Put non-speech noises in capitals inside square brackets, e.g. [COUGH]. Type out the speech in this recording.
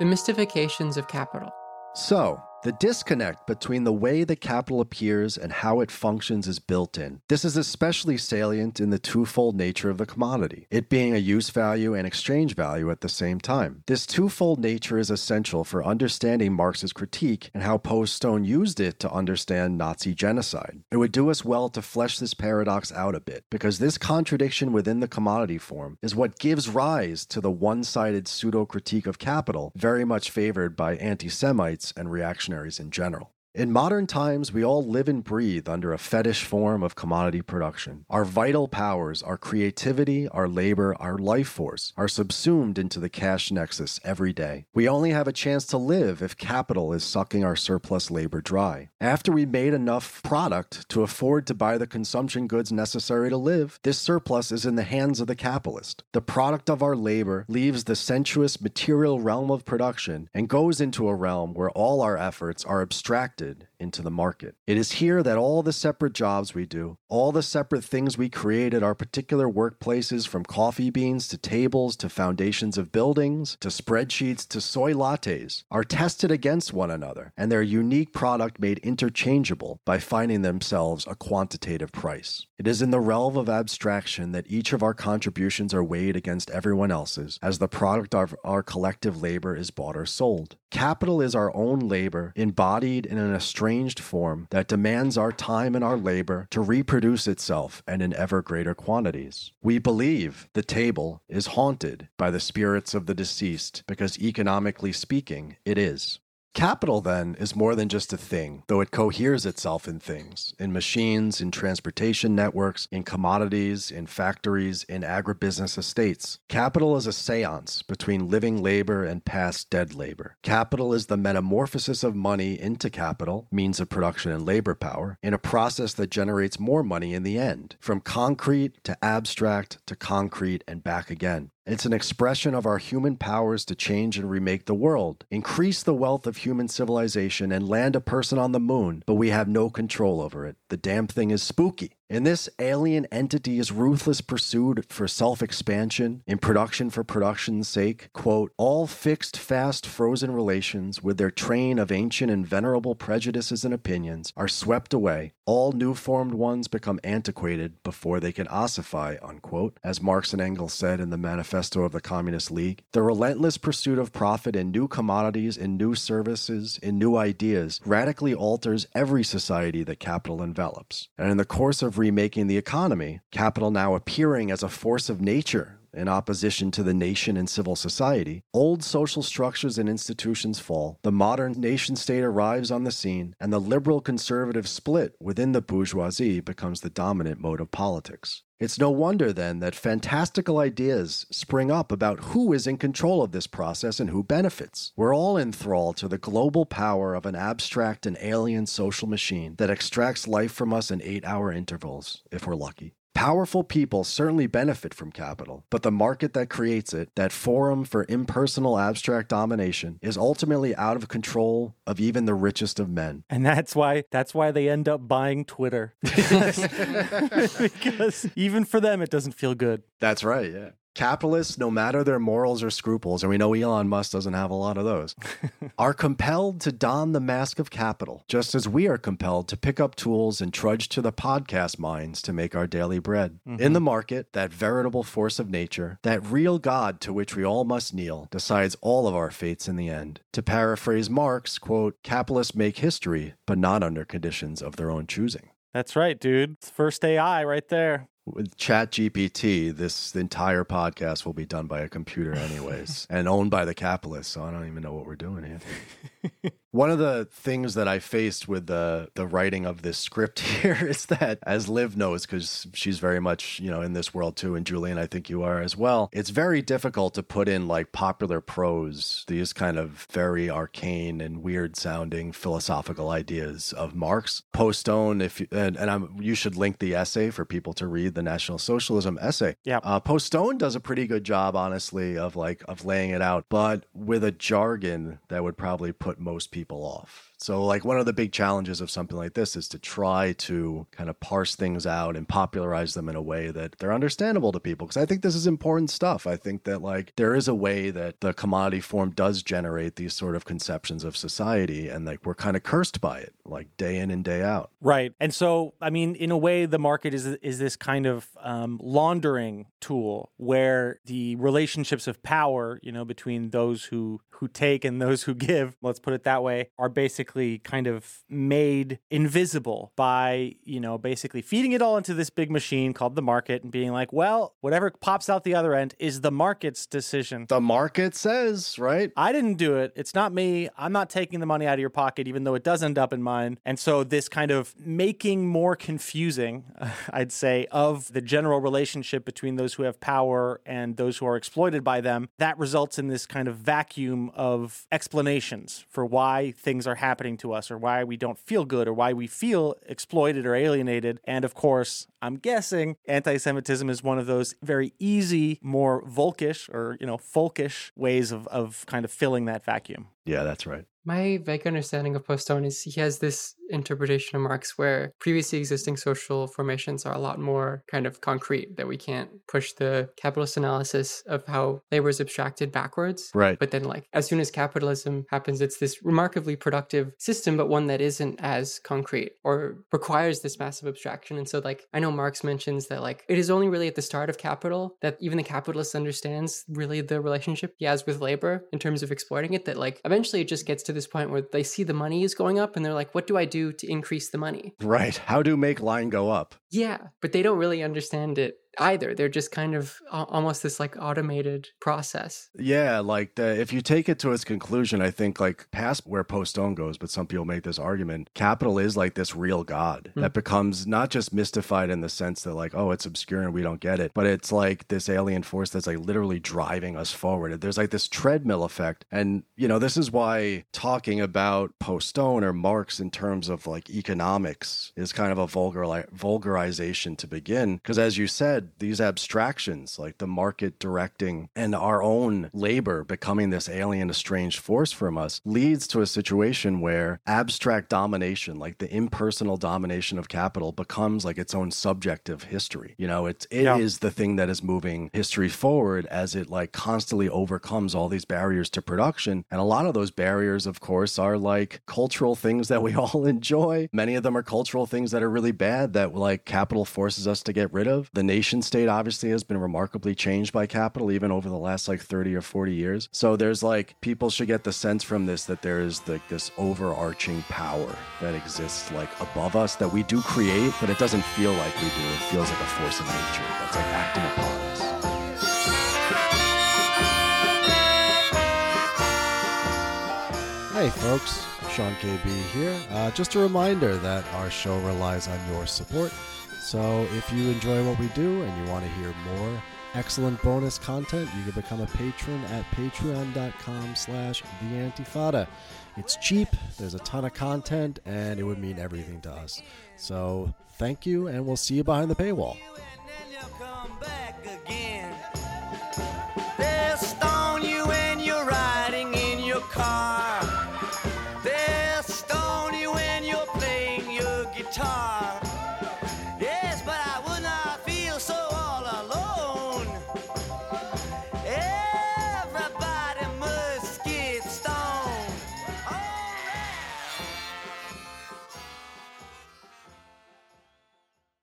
The Mystifications of Capital. So, the disconnect between the way the capital appears and how it functions is built in. This is especially salient in the twofold nature of the commodity, it being a use value and exchange value at the same time. This twofold nature is essential for understanding Marx's critique and how Postone used it to understand Nazi genocide. It would do us well to flesh this paradox out a bit, because this contradiction within the commodity form is what gives rise to the one sided pseudo critique of capital, very much favored by anti Semites and reactionaries in general. In modern times, we all live and breathe under a fetish form of commodity production. Our vital powers, our creativity, our labor, our life force are subsumed into the cash nexus every day. We only have a chance to live if capital is sucking our surplus labor dry. After we made enough product to afford to buy the consumption goods necessary to live, this surplus is in the hands of the capitalist. The product of our labor leaves the sensuous material realm of production and goes into a realm where all our efforts are abstracted into the market. It is here that all the separate jobs we do, all the separate things we create at our particular workplaces, from coffee beans to tables to foundations of buildings to spreadsheets to soy lattes, are tested against one another and their unique product made interchangeable by finding themselves a quantitative price. It is in the realm of abstraction that each of our contributions are weighed against everyone else's as the product of our collective labor is bought or sold. Capital is our own labor embodied in an estranged form that demands our time and our labor to reproduce itself and in ever greater quantities. We believe the table is haunted by the spirits of the deceased because, economically speaking, it is. Capital, then, is more than just a thing, though it coheres itself in things in machines, in transportation networks, in commodities, in factories, in agribusiness estates. Capital is a seance between living labor and past dead labor. Capital is the metamorphosis of money into capital, means of production and labor power, in a process that generates more money in the end, from concrete to abstract to concrete and back again. It's an expression of our human powers to change and remake the world, increase the wealth of human civilization, and land a person on the moon, but we have no control over it. The damn thing is spooky. In this alien entity's ruthless pursuit for self expansion, in production for production's sake, quote, all fixed, fast, frozen relations with their train of ancient and venerable prejudices and opinions are swept away. All new formed ones become antiquated before they can ossify, unquote, as Marx and Engels said in the Manifesto of the Communist League. The relentless pursuit of profit in new commodities, in new services, in new ideas radically alters every society that capital envelops. And in the course of remaking the economy, capital now appearing as a force of nature in opposition to the nation and civil society, old social structures and institutions fall, the modern nation state arrives on the scene, and the liberal conservative split within the bourgeoisie becomes the dominant mode of politics. It's no wonder then that fantastical ideas spring up about who is in control of this process and who benefits. We're all enthralled to the global power of an abstract and alien social machine that extracts life from us in eight hour intervals, if we're lucky. Powerful people certainly benefit from capital, but the market that creates it, that forum for impersonal abstract domination, is ultimately out of control of even the richest of men. And that's why that's why they end up buying Twitter. [LAUGHS] [LAUGHS] because even for them it doesn't feel good. That's right, yeah. Capitalists, no matter their morals or scruples, and we know Elon Musk doesn't have a lot of those, [LAUGHS] are compelled to don the mask of capital, just as we are compelled to pick up tools and trudge to the podcast mines to make our daily bread. Mm-hmm. In the market, that veritable force of nature, that real God to which we all must kneel, decides all of our fates in the end. To paraphrase Marx, quote, capitalists make history, but not under conditions of their own choosing. That's right, dude. It's first AI right there with chat gpt this entire podcast will be done by a computer anyways [LAUGHS] and owned by the capitalists so i don't even know what we're doing here [LAUGHS] one of the things that i faced with the the writing of this script [LAUGHS] here is that as liv knows because she's very much you know in this world too and julian i think you are as well it's very difficult to put in like popular prose these kind of very arcane and weird sounding philosophical ideas of marx postone if you, and, and I'm, you should link the essay for people to read the National Socialism essay. Yeah. Uh, Postone does a pretty good job, honestly, of like of laying it out, but with a jargon that would probably put most people people off. So, like, one of the big challenges of something like this is to try to kind of parse things out and popularize them in a way that they're understandable to people. Because I think this is important stuff. I think that, like, there is a way that the commodity form does generate these sort of conceptions of society, and, like, we're kind of cursed by it, like, day in and day out. Right. And so, I mean, in a way, the market is, is this kind of um, laundering tool where the relationships of power, you know, between those who, who take and those who [LAUGHS] give, let's put it that way, are basically kind of made invisible by, you know, basically feeding it all into this big machine called the market and being like, well, whatever pops out the other end is the market's decision. The market says, right? I didn't do it. It's not me. I'm not taking the money out of your pocket, even though it does end up in mine. And so, this kind of making more confusing, [LAUGHS] I'd say, of the general relationship between those who have power and those who are exploited by them, that results in this kind of vacuum of explanations for why things are happening happening to us or why we don't feel good or why we feel exploited or alienated. And of course, I'm guessing anti Semitism is one of those very easy, more volkish or, you know, folkish ways of, of kind of filling that vacuum. Yeah, that's right. My vague understanding of Postone is he has this interpretation of Marx where previously existing social formations are a lot more kind of concrete, that we can't push the capitalist analysis of how labor is abstracted backwards. Right. But then, like, as soon as capitalism happens, it's this remarkably productive system, but one that isn't as concrete or requires this massive abstraction. And so, like, I know Marx mentions that, like, it is only really at the start of capital that even the capitalist understands really the relationship he has with labor in terms of exploiting it, that, like, eventually it just gets to this point where they see the money is going up and they're like, what do I do to increase the money? Right. How do make line go up? Yeah, but they don't really understand it either. They're just kind of almost this like automated process. Yeah, like the, if you take it to its conclusion, I think like past where Postone goes, but some people make this argument, capital is like this real god mm. that becomes not just mystified in the sense that like, oh, it's obscure and we don't get it, but it's like this alien force that's like literally driving us forward. There's like this treadmill effect. And, you know, this is why talking about Postone or Marx in terms of like economics is kind of a vulgar vulgarization to begin. Because as you said, said, these abstractions like the market directing and our own labor becoming this alien, estranged force from us leads to a situation where abstract domination, like the impersonal domination of capital, becomes like its own subjective history. You know, it's it yeah. is the thing that is moving history forward as it like constantly overcomes all these barriers to production. And a lot of those barriers, of course, are like cultural things that we [LAUGHS] all enjoy. Many of them are cultural things that are really bad that like capital forces us to get rid of. The nation nation state obviously has been remarkably changed by capital even over the last like 30 or 40 years. So there's like people should get the sense from this that there is like this overarching power that exists like above us that we do create, but it doesn't feel like we do. It feels like a force of nature that's like acting upon us. Hey folks, Sean KB here. Uh, just a reminder that our show relies on your support. So if you enjoy what we do and you want to hear more excellent bonus content, you can become a patron at patreon.com slash the antifada. It's cheap, there's a ton of content, and it would mean everything to us. So thank you, and we'll see you behind the paywall.